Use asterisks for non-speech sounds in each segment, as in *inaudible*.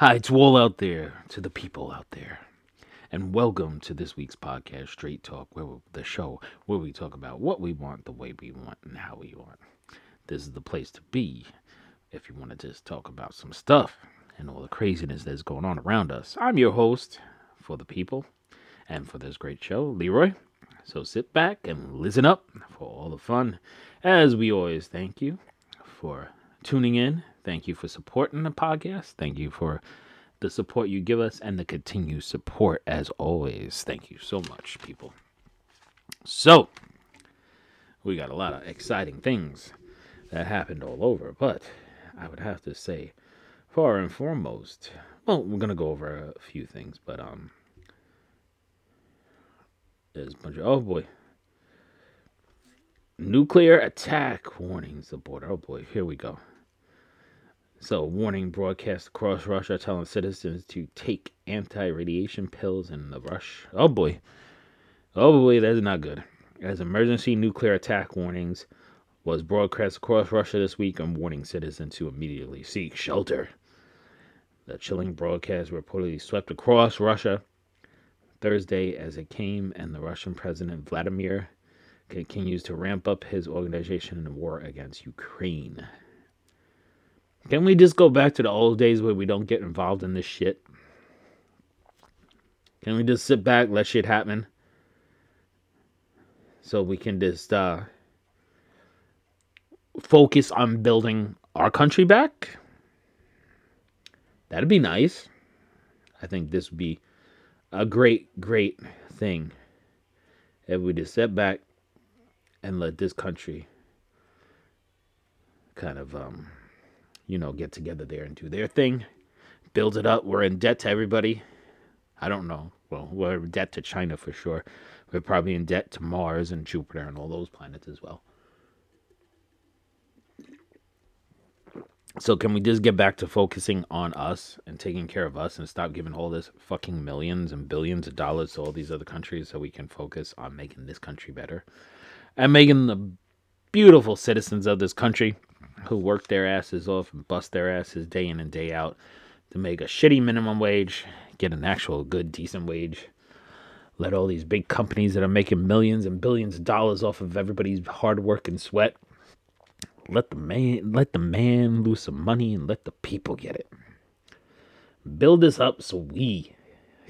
Hi, it's all out there, to the people out there, and welcome to this week's podcast, Straight Talk, where the show where we talk about what we want, the way we want, and how we want. This is the place to be if you want to just talk about some stuff and all the craziness that's going on around us. I'm your host for the people and for this great show, Leroy. So sit back and listen up for all the fun. As we always thank you for tuning in. Thank you for supporting the podcast. Thank you for the support you give us and the continued support as always. Thank you so much, people. So, we got a lot of exciting things that happened all over, but I would have to say, far and foremost, well, we're gonna go over a few things, but um, there's a bunch of oh boy, nuclear attack warnings the border. Oh boy, here we go. So, warning broadcast across Russia telling citizens to take anti radiation pills in the rush. Oh boy. Oh boy, that's not good. As emergency nuclear attack warnings was broadcast across Russia this week and warning citizens to immediately seek shelter. The chilling broadcast reportedly swept across Russia Thursday as it came, and the Russian President Vladimir continues to ramp up his organization in the war against Ukraine. Can we just go back to the old days where we don't get involved in this shit? Can we just sit back, let shit happen? So we can just uh, focus on building our country back? That'd be nice. I think this would be a great, great thing if we just step back and let this country kind of um, you know, get together there and do their thing, build it up. We're in debt to everybody. I don't know. Well, we're in debt to China for sure. We're probably in debt to Mars and Jupiter and all those planets as well. So can we just get back to focusing on us and taking care of us and stop giving all this fucking millions and billions of dollars to all these other countries so we can focus on making this country better and making the beautiful citizens of this country who work their asses off and bust their asses day in and day out to make a shitty minimum wage, get an actual good, decent wage. Let all these big companies that are making millions and billions of dollars off of everybody's hard work and sweat. Let the man let the man lose some money and let the people get it. Build this up so we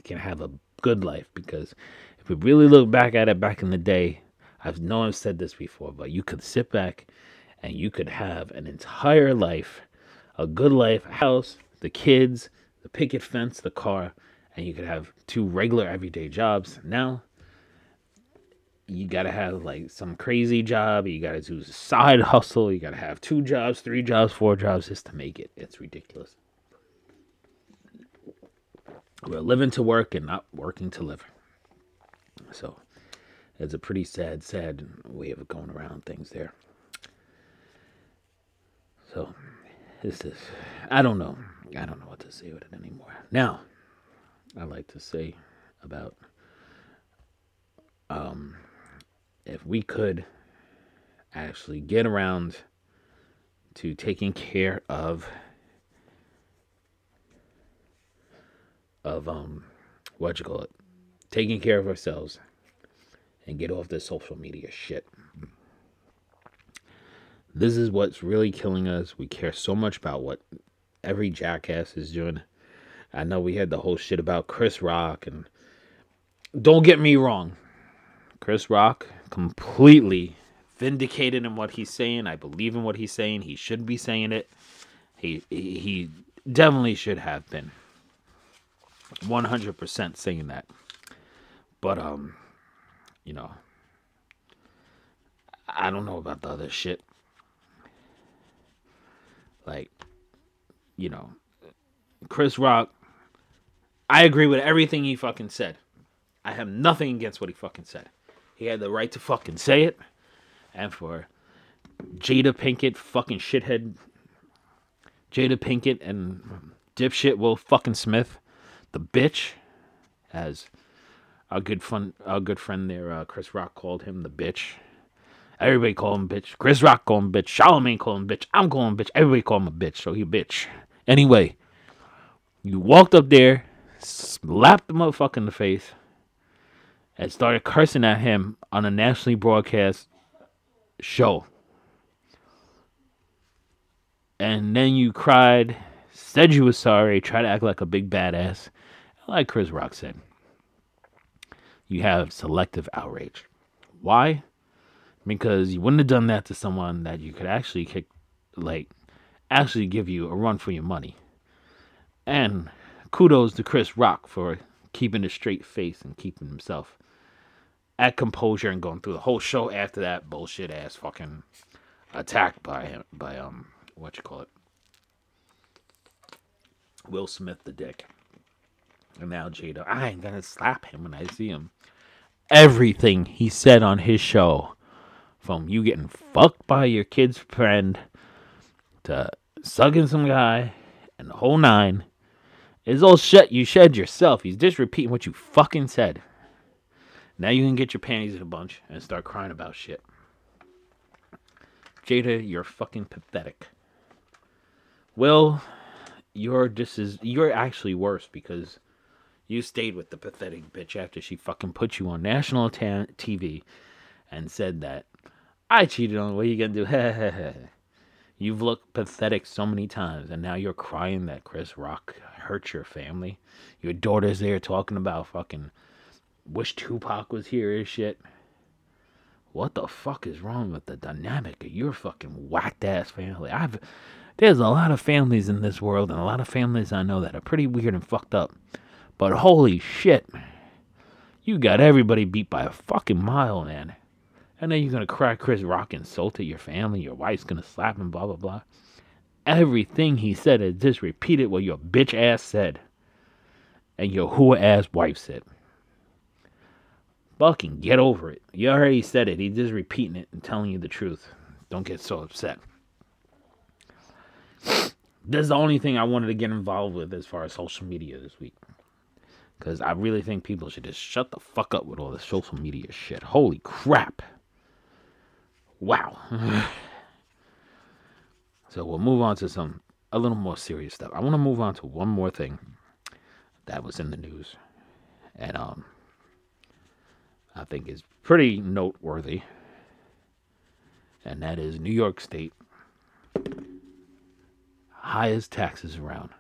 can have a good life because if we really look back at it back in the day, I've know I've said this before, but you could sit back and you could have an entire life, a good life, a house, the kids, the picket fence, the car, and you could have two regular everyday jobs. Now, you gotta have like some crazy job, you gotta do a side *laughs* hustle, you gotta have two jobs, three jobs, four jobs just to make it. It's ridiculous. We're living to work and not working to live. So it's a pretty sad, sad way of going around things there. So this is I don't know. I don't know what to say with it anymore. Now, I like to say about um if we could actually get around to taking care of of um what you call it taking care of ourselves and get off this social media shit this is what's really killing us. We care so much about what every jackass is doing. I know we had the whole shit about Chris Rock, and don't get me wrong, Chris Rock completely vindicated in what he's saying. I believe in what he's saying. He should be saying it. He he definitely should have been 100% saying that. But um, you know, I don't know about the other shit. Like, you know, Chris Rock, I agree with everything he fucking said. I have nothing against what he fucking said. He had the right to fucking say it. And for Jada Pinkett, fucking shithead, Jada Pinkett and dipshit Will fucking Smith, the bitch, as our good fun, our good friend there, uh, Chris Rock called him the bitch. Everybody call him bitch. Chris Rock call him bitch. Charlamagne call him bitch. I'm calling bitch. Everybody call him a bitch. So he bitch. Anyway, You walked up there, slapped the motherfucker in the face, and started cursing at him on a nationally broadcast show. And then you cried, said you were sorry, tried to act like a big badass. Like Chris Rock said, you have selective outrage. Why? Because you wouldn't have done that to someone that you could actually kick, like, actually give you a run for your money. And kudos to Chris Rock for keeping a straight face and keeping himself at composure and going through the whole show after that bullshit ass fucking attack by him by um what you call it Will Smith the dick. And now Jada, I ain't gonna slap him when I see him. Everything he said on his show, from you getting fucked by your kid's friend to sucking some guy and the whole nine, is all shit you shed yourself. He's just repeating what you fucking said. Now you can get your panties in a bunch and start crying about shit. Jada, you're fucking pathetic. Well, you're just as you're actually worse because you stayed with the pathetic bitch after she fucking put you on national ta- TV and said that I cheated on. What are you gonna do? *laughs* You've looked pathetic so many times, and now you're crying that Chris Rock hurt your family. Your daughter's there talking about fucking wish Tupac was here and shit. What the fuck is wrong with the dynamic of your fucking whacked ass family? I've there's a lot of families in this world and a lot of families I know that are pretty weird and fucked up. But holy shit. You got everybody beat by a fucking mile, man. And then you're gonna cry Chris Rock insulted your family, your wife's gonna slap him, blah blah blah. Everything he said is just repeated what your bitch ass said. And your who ass wife said. Fucking get over it. You already said it. He's just repeating it and telling you the truth. Don't get so upset. This is the only thing I wanted to get involved with as far as social media this week. Because I really think people should just shut the fuck up with all this social media shit. Holy crap. Wow. *sighs* so we'll move on to some, a little more serious stuff. I want to move on to one more thing that was in the news. And, um, I think is pretty noteworthy, and that is New York State highest taxes around.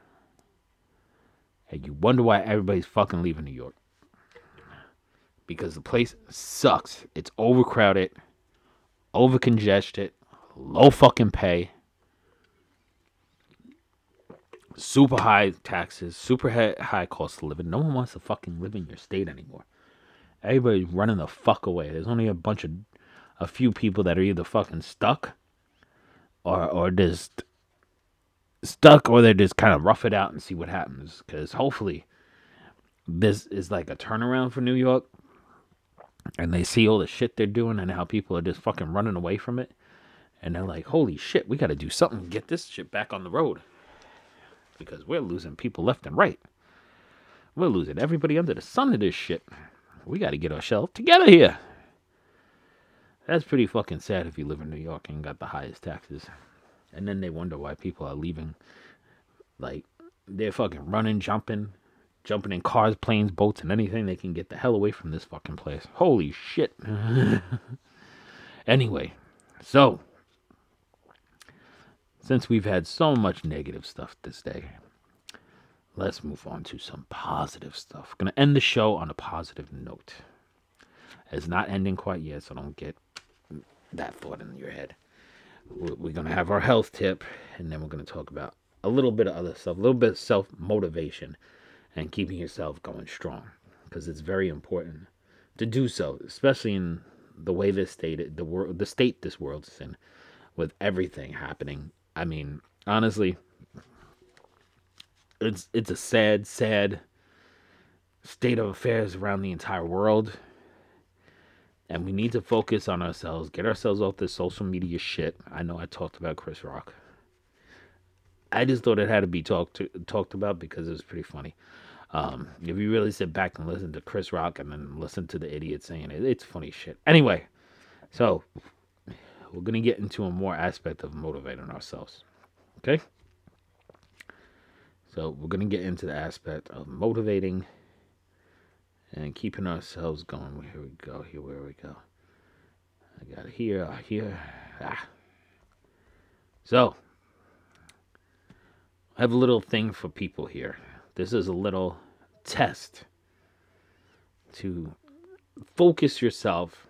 And you wonder why everybody's fucking leaving New York. Because the place sucks. It's overcrowded, overcongested, low fucking pay, super high taxes, super high cost of living. No one wants to fucking live in your state anymore. Everybody's running the fuck away. There's only a bunch of a few people that are either fucking stuck or or just stuck or they just kind of rough it out and see what happens cuz hopefully this is like a turnaround for New York and they see all the shit they're doing and how people are just fucking running away from it and they're like holy shit we got to do something to get this shit back on the road because we're losing people left and right we're losing everybody under the sun of this shit we got to get ourselves together here. That's pretty fucking sad if you live in New York and got the highest taxes. And then they wonder why people are leaving. Like, they're fucking running, jumping, jumping in cars, planes, boats, and anything they can get the hell away from this fucking place. Holy shit. *laughs* anyway, so, since we've had so much negative stuff this day, let's move on to some positive stuff. Gonna end the show on a positive note. It's not ending quite yet, so don't get that thought in your head. We're gonna have our health tip, and then we're gonna talk about a little bit of other stuff, a little bit of self motivation, and keeping yourself going strong, because it's very important to do so, especially in the way this state, the world, the state this world's in, with everything happening. I mean, honestly, it's it's a sad, sad state of affairs around the entire world. And we need to focus on ourselves, get ourselves off this social media shit. I know I talked about Chris Rock. I just thought it had to be talked to, talked about because it was pretty funny. Um, if you really sit back and listen to Chris Rock and then listen to the idiot saying it, it's funny shit. Anyway, so we're gonna get into a more aspect of motivating ourselves. Okay. So we're gonna get into the aspect of motivating and keeping ourselves going. Here we go. Here, where we go. I got it here, here. Ah. So I have a little thing for people here. This is a little test to focus yourself.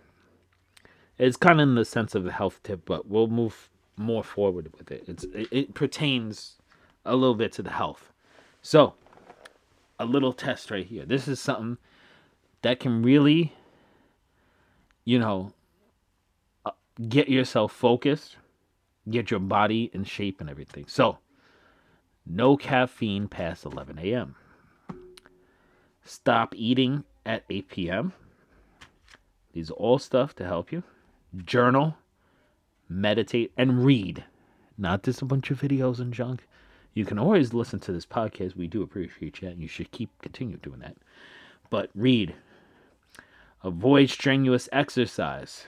It's kind of in the sense of a health tip, but we'll move more forward with it. It's it, it pertains a little bit to the health. So, a little test right here. This is something that can really, you know, uh, get yourself focused, get your body in shape and everything. So, no caffeine past 11 a.m. Stop eating at 8 p.m. These are all stuff to help you. Journal, meditate, and read. Not just a bunch of videos and junk. You can always listen to this podcast. We do appreciate you, and you should keep continue doing that. But read. Avoid strenuous exercise.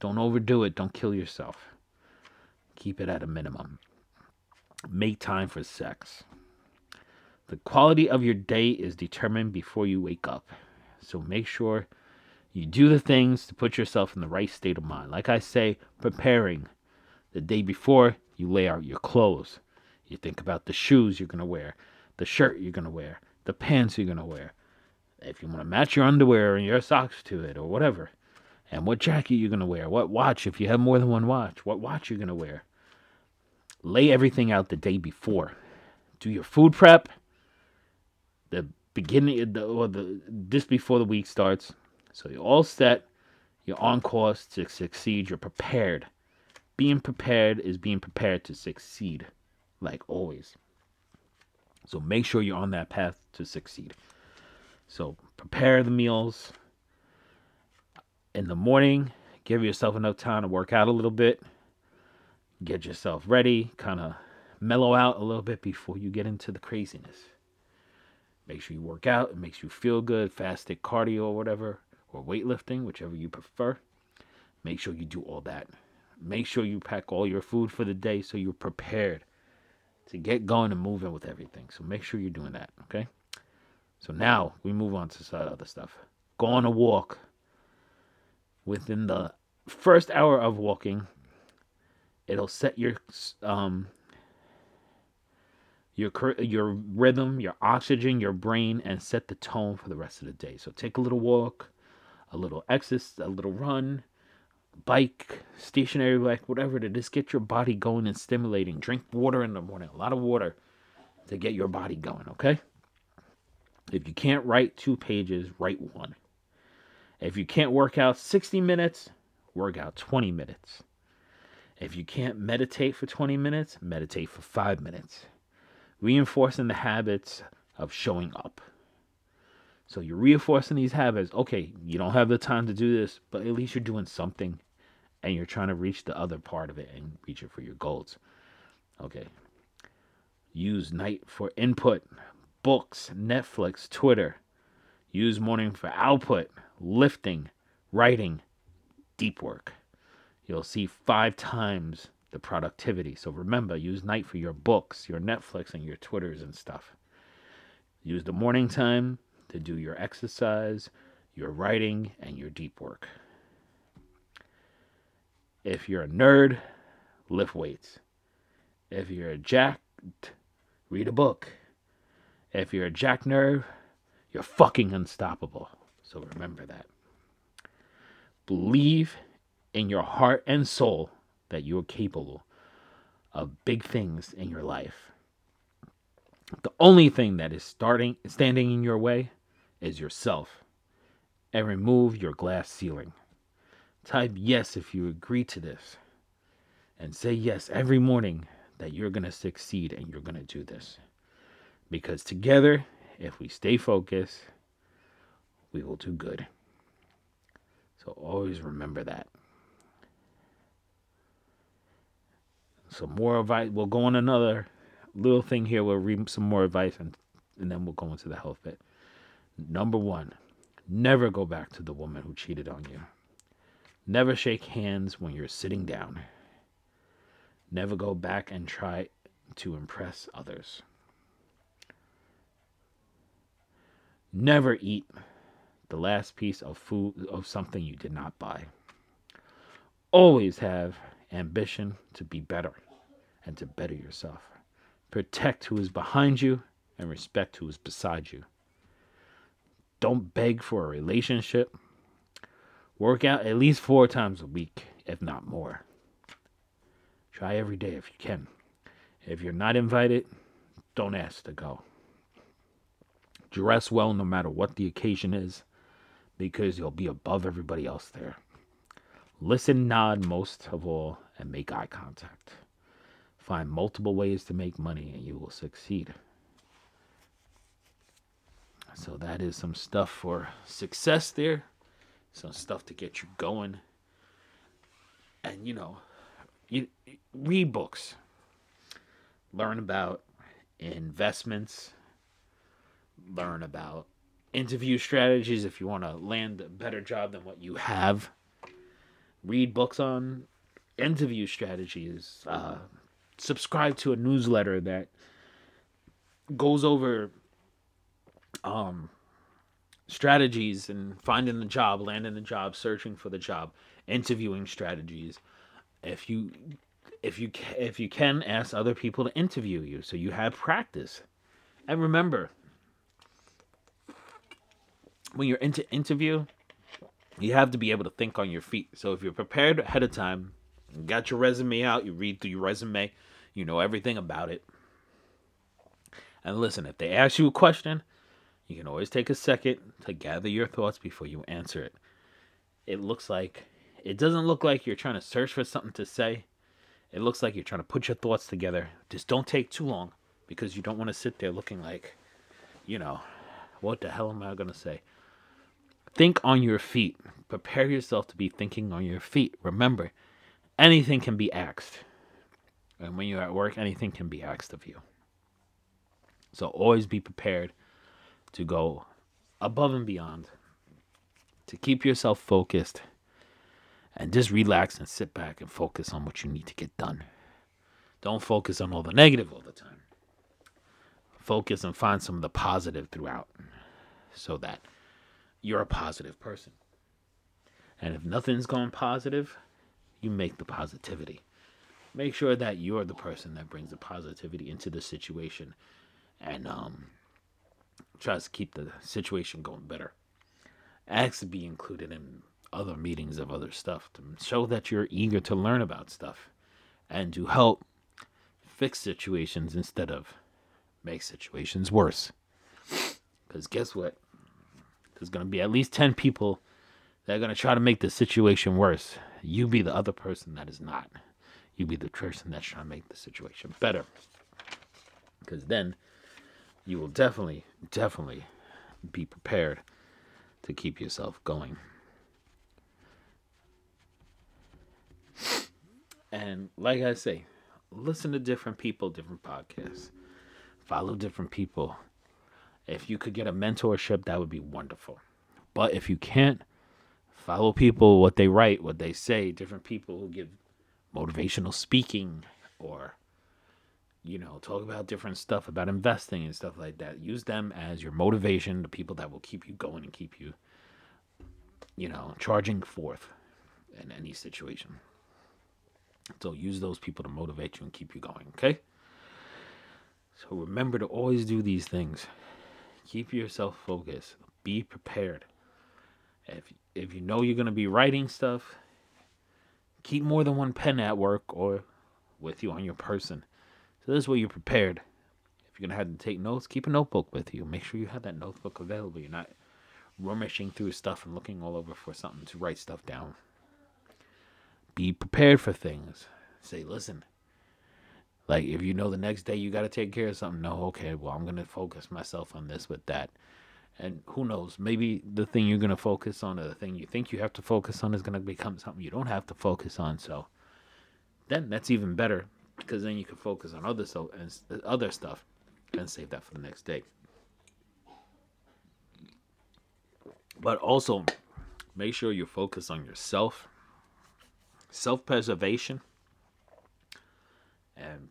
Don't overdo it. Don't kill yourself. Keep it at a minimum. Make time for sex. The quality of your day is determined before you wake up. So make sure you do the things to put yourself in the right state of mind. Like I say, preparing. The day before, you lay out your clothes. You think about the shoes you're going to wear, the shirt you're going to wear, the pants you're going to wear. If you want to match your underwear and your socks to it or whatever. And what jacket you're going to wear, what watch, if you have more than one watch, what watch you're going to wear. Lay everything out the day before. Do your food prep. The beginning the, or the just before the week starts. So you're all set. You're on course to succeed. You're prepared. Being prepared is being prepared to succeed, like always. So make sure you're on that path to succeed. So prepare the meals in the morning. Give yourself enough time to work out a little bit. Get yourself ready. Kind of mellow out a little bit before you get into the craziness. Make sure you work out. It makes you feel good. Fasted cardio or whatever, or weightlifting, whichever you prefer. Make sure you do all that. Make sure you pack all your food for the day so you're prepared to get going and moving with everything. So make sure you're doing that, okay? So now we move on to some other stuff. Go on a walk. Within the first hour of walking, it'll set your um, your your rhythm, your oxygen, your brain, and set the tone for the rest of the day. So take a little walk, a little exercise, a little run, bike, stationary bike, whatever to just get your body going and stimulating. Drink water in the morning, a lot of water to get your body going. Okay. If you can't write two pages, write one. If you can't work out 60 minutes, work out 20 minutes. If you can't meditate for 20 minutes, meditate for five minutes reinforcing the habits of showing up. So you're reinforcing these habits. Okay, you don't have the time to do this, but at least you're doing something and you're trying to reach the other part of it and reach it for your goals. Okay. Use night for input, books, Netflix, Twitter. Use morning for output, lifting, writing, deep work. You'll see five times the productivity. So remember, use night for your books, your Netflix, and your Twitters and stuff. Use the morning time to do your exercise, your writing, and your deep work. If you're a nerd, lift weights. If you're a jack, read a book. If you're a jack nerve, you're fucking unstoppable. So remember that. Believe in your heart and soul that you're capable of big things in your life. The only thing that is starting standing in your way is yourself. And remove your glass ceiling. Type yes if you agree to this. And say yes every morning that you're going to succeed and you're going to do this. Because together, if we stay focused, we will do good. So always remember that. Some more advice. We'll go on another little thing here. We'll read some more advice and, and then we'll go into the health bit. Number one, never go back to the woman who cheated on you. Never shake hands when you're sitting down. Never go back and try to impress others. Never eat the last piece of food of something you did not buy. Always have ambition to be better and to better yourself. Protect who is behind you and respect who is beside you. Don't beg for a relationship. Work out at least four times a week, if not more. Try every day if you can. If you're not invited, don't ask to go. Dress well no matter what the occasion is, because you'll be above everybody else there. Listen, nod most of all, and make eye contact. Find multiple ways to make money, and you will succeed. So, that is some stuff for success there, some stuff to get you going. And, you know, you read books, learn about investments, learn about interview strategies if you want to land a better job than what you have. Read books on interview strategies. Uh, subscribe to a newsletter that goes over um, strategies and finding the job, landing the job, searching for the job, interviewing strategies. If you if you if you can ask other people to interview you so you have practice. And remember, when you're into interview, you have to be able to think on your feet. So if you're prepared ahead of time, got your resume out, you read through your resume, you know everything about it. And listen, if they ask you a question, you can always take a second to gather your thoughts before you answer it. It looks like it doesn't look like you're trying to search for something to say. It looks like you're trying to put your thoughts together. Just don't take too long because you don't want to sit there looking like, you know, what the hell am I going to say? Think on your feet. Prepare yourself to be thinking on your feet. Remember, anything can be asked. And when you're at work, anything can be asked of you. So always be prepared to go above and beyond, to keep yourself focused, and just relax and sit back and focus on what you need to get done. Don't focus on all the negative all the time. Focus and find some of the positive throughout so that you're a positive person. And if nothing's going positive, you make the positivity. Make sure that you're the person that brings the positivity into the situation and um, tries to keep the situation going better. Ask to be included in other meetings of other stuff to show that you're eager to learn about stuff and to help fix situations instead of make situations worse. Because guess what? There's going to be at least 10 people that are going to try to make the situation worse. You be the other person that is not. You be the person that's trying to make the situation better. Because then you will definitely, definitely be prepared to keep yourself going. And like I say, listen to different people, different podcasts, follow different people. If you could get a mentorship, that would be wonderful. But if you can't, follow people, what they write, what they say, different people who give motivational speaking or you know, talk about different stuff about investing and stuff like that. Use them as your motivation, the people that will keep you going and keep you, you know, charging forth in any situation. So use those people to motivate you and keep you going, okay? So remember to always do these things. Keep yourself focused. Be prepared. If if you know you're going to be writing stuff, keep more than one pen at work or with you on your person so this way you're prepared. If you're gonna have to take notes, keep a notebook with you. Make sure you have that notebook available. You're not rummaging through stuff and looking all over for something to write stuff down. Be prepared for things. Say, listen. Like if you know the next day you gotta take care of something, no, okay, well I'm gonna focus myself on this with that. And who knows, maybe the thing you're gonna focus on or the thing you think you have to focus on is gonna become something you don't have to focus on. So then that's even better because then you can focus on other so and other stuff and save that for the next day. But also make sure you focus on yourself, self-preservation, and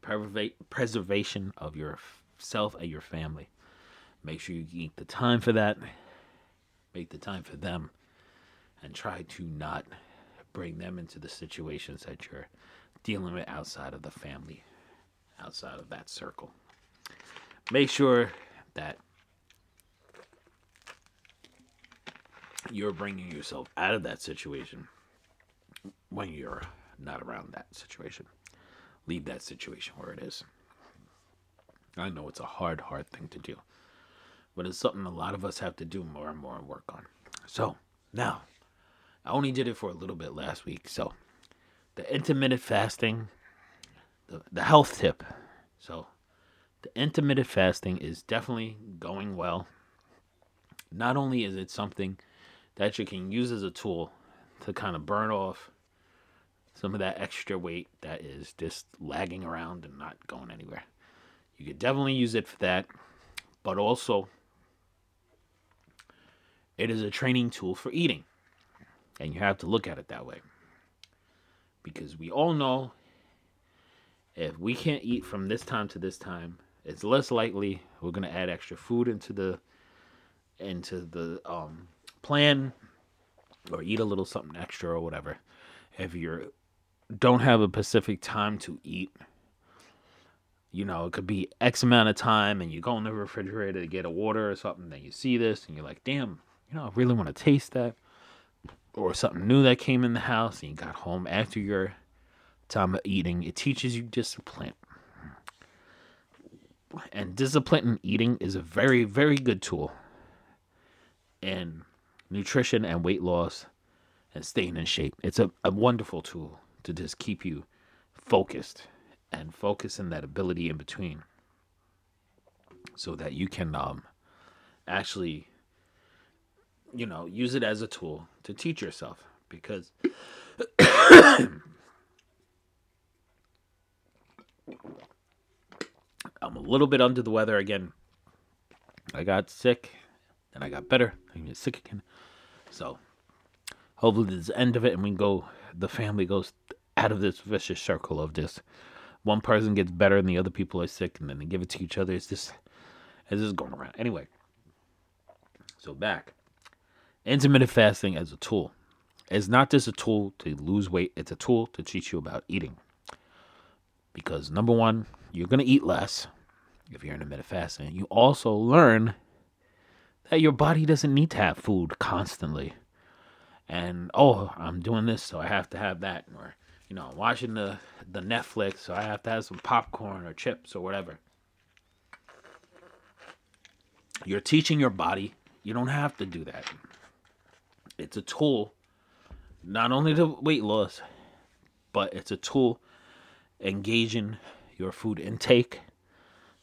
preservation of yourself and your family. Make sure you eat the time for that. Make the time for them. And try to not bring them into the situations that you're dealing with outside of the family, outside of that circle. Make sure that you're bringing yourself out of that situation when you're not around that situation. Leave that situation where it is. I know it's a hard, hard thing to do, but it's something a lot of us have to do more and more and work on. So, now, I only did it for a little bit last week. So, the intermittent fasting, the, the health tip. So, the intermittent fasting is definitely going well. Not only is it something that you can use as a tool to kind of burn off some of that extra weight that is just lagging around and not going anywhere. You could definitely use it for that, but also it is a training tool for eating. And you have to look at it that way. Because we all know if we can't eat from this time to this time, it's less likely we're going to add extra food into the into the um, plan or eat a little something extra or whatever. If you don't have a specific time to eat, you know, it could be X amount of time and you go in the refrigerator to get a water or something, then you see this and you're like, damn, you know, I really want to taste that. Or something new that came in the house and you got home after your time of eating. It teaches you discipline. And discipline in eating is a very, very good tool in nutrition and weight loss and staying in shape. It's a, a wonderful tool to just keep you focused and focus in that ability in between so that you can um, actually you know use it as a tool to teach yourself because *coughs* I'm a little bit under the weather again. I got sick, then I got better. I get sick again. So hopefully this end of it and we go the family goes out of this vicious circle of just one person gets better and the other people are sick and then they give it to each other. It's just it's just going around. Anyway. So back. Intermittent fasting as a tool. It's not just a tool to lose weight, it's a tool to teach you about eating. Because number one, you're gonna eat less if you're intermittent fasting. You also learn that your body doesn't need to have food constantly. And oh, I'm doing this, so I have to have that. Or you know, I'm watching the the Netflix, so I have to have some popcorn or chips or whatever. You're teaching your body. You don't have to do that. It's a tool, not only to weight loss, but it's a tool engaging your food intake,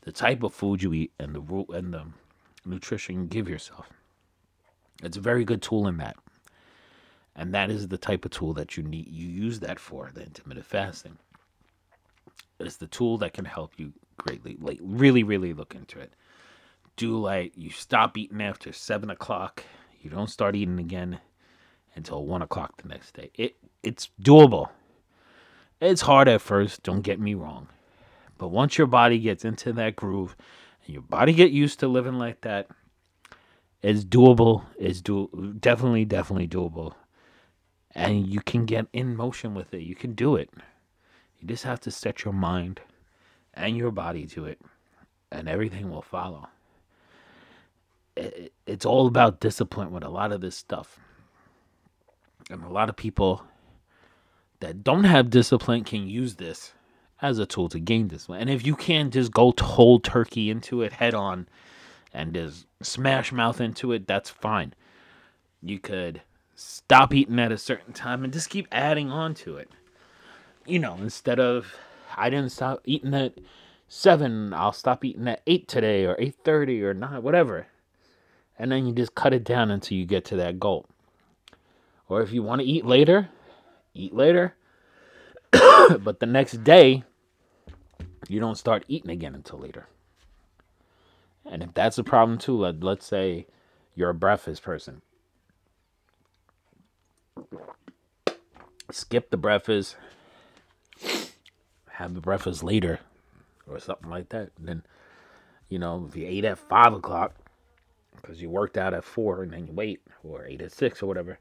the type of food you eat, and the and the nutrition you give yourself. It's a very good tool in that. And that is the type of tool that you need you use that for, the intermittent fasting. It's the tool that can help you greatly. Like really, really look into it. Do like you stop eating after seven o'clock. You don't start eating again until one o'clock the next day. It it's doable. It's hard at first, don't get me wrong. But once your body gets into that groove and your body get used to living like that, it's doable. It's do definitely, definitely doable and you can get in motion with it. You can do it. You just have to set your mind and your body to it, and everything will follow. It's all about discipline with a lot of this stuff. And a lot of people that don't have discipline can use this as a tool to gain discipline. And if you can't just go whole turkey into it head on and just smash mouth into it, that's fine. You could stop eating at a certain time and just keep adding on to it. You know, instead of I didn't stop eating at seven, I'll stop eating at eight today or eight thirty or nine, whatever. And then you just cut it down until you get to that goal. Or if you want to eat later, eat later. *coughs* but the next day, you don't start eating again until later. And if that's a problem too, let, let's say you're a breakfast person skip the breakfast, have the breakfast later, or something like that. And then, you know, if you ate at five o'clock, because you worked out at four and then you wait, or eight at six or whatever.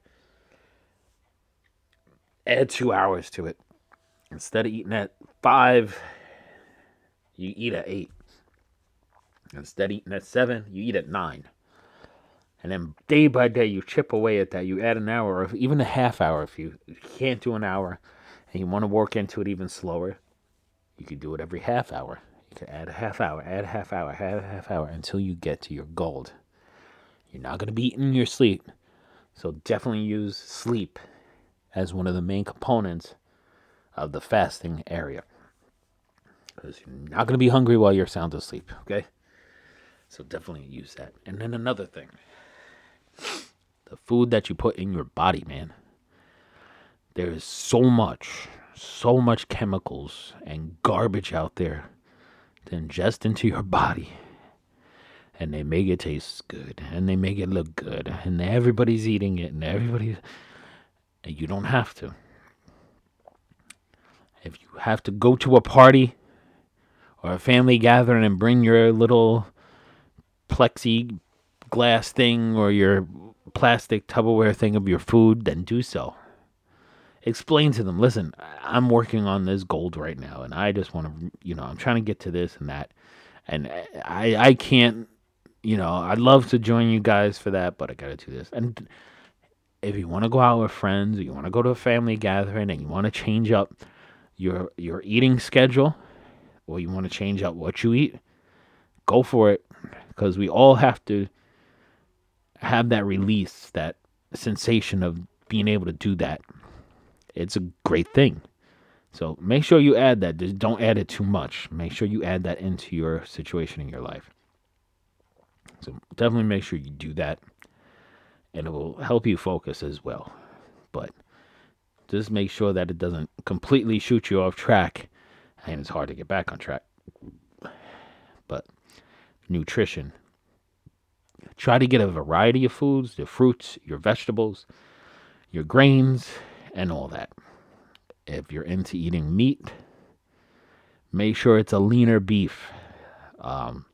Add two hours to it. Instead of eating at five, you eat at eight. Instead of eating at seven, you eat at nine. And then day by day, you chip away at that. You add an hour, or even a half hour. If you, can't do an hour and you want to work into it even slower, you could do it every half hour. You could add a half hour, add a half hour, add a half hour until you get to your gold. You're not going to be in your sleep. So definitely use sleep as one of the main components of the fasting area. Because you're not going to be hungry while you're sound asleep, okay? So definitely use that. And then another thing the food that you put in your body, man. There is so much, so much chemicals and garbage out there to ingest into your body. And they make it taste good and they make it look good. And everybody's eating it and everybody's. And you don't have to. If you have to go to a party or a family gathering and bring your little plexiglass thing or your plastic Tupperware thing of your food, then do so. Explain to them, listen, I'm working on this gold right now, and I just want to, you know, I'm trying to get to this and that, and I, I can't, you know, I'd love to join you guys for that, but I gotta do this. And if you want to go out with friends, or you want to go to a family gathering, and you want to change up your your eating schedule, or you want to change up what you eat, go for it, because we all have to have that release, that sensation of being able to do that. It's a great thing. So make sure you add that. Just don't add it too much. Make sure you add that into your situation in your life. So definitely make sure you do that. And it will help you focus as well. But just make sure that it doesn't completely shoot you off track. And it's hard to get back on track. But nutrition Try to get a variety of foods, your fruits, your vegetables, your grains, and all that. If you're into eating meat, make sure it's a leaner beef, um,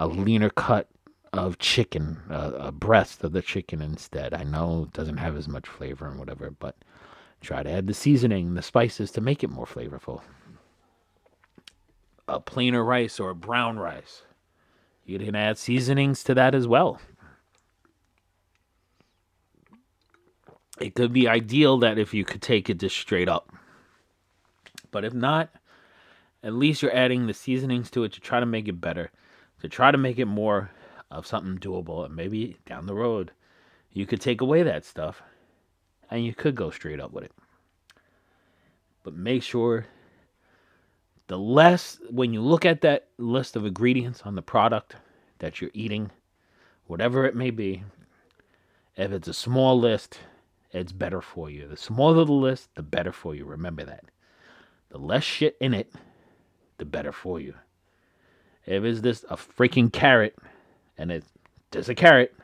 a leaner cut of chicken, a, a breast of the chicken instead. I know it doesn't have as much flavor and whatever, but try to add the seasoning, the spices to make it more flavorful. A plainer rice or a brown rice. You can add seasonings to that as well. It could be ideal that if you could take it just straight up. But if not, at least you're adding the seasonings to it to try to make it better, to try to make it more of something doable. And maybe down the road, you could take away that stuff and you could go straight up with it. But make sure the less when you look at that list of ingredients on the product that you're eating, whatever it may be, if it's a small list, it's better for you. The smaller the list, the better for you. Remember that. The less shit in it, the better for you. If it's just a freaking carrot and it's just a carrot,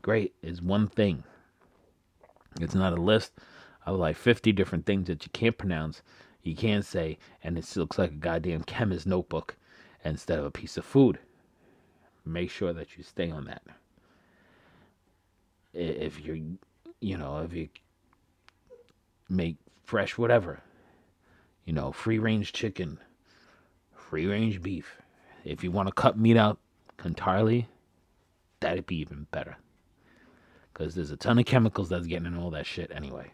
great, it's one thing. It's not a list of like 50 different things that you can't pronounce you can't say, and it looks like a goddamn chemist notebook instead of a piece of food. Make sure that you stay on that. If you're, you know, if you make fresh whatever, you know, free range chicken, free range beef. If you want to cut meat out entirely, that'd be even better. Because there's a ton of chemicals that's getting in all that shit anyway.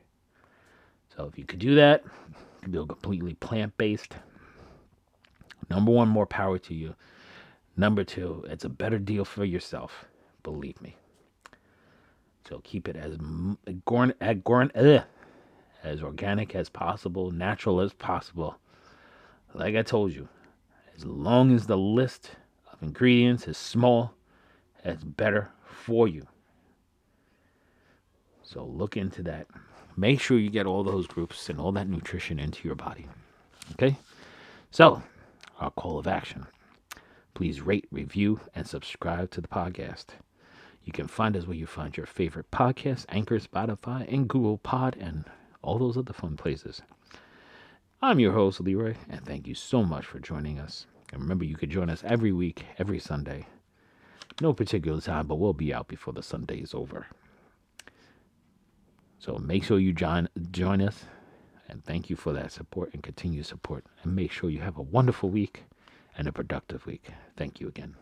So if you could do that, can be completely plant based. Number one, more power to you. Number two, it's a better deal for yourself. Believe me. So keep it as as organic as possible, natural as possible. Like I told you, as long as the list of ingredients is small, it's better for you. So look into that. Make sure you get all those groups and all that nutrition into your body. Okay? So, our call of action. Please rate, review, and subscribe to the podcast. You can find us where you find your favorite podcasts, Anchor, Spotify, and Google Pod, and all those other fun places. I'm your host, Leroy, and thank you so much for joining us. And remember, you can join us every week, every Sunday, No particular time, but we'll be out before the Sunday is over. So make sure you join join us and thank you for that support and continued support. And make sure you have a wonderful week and a productive week. Thank you again.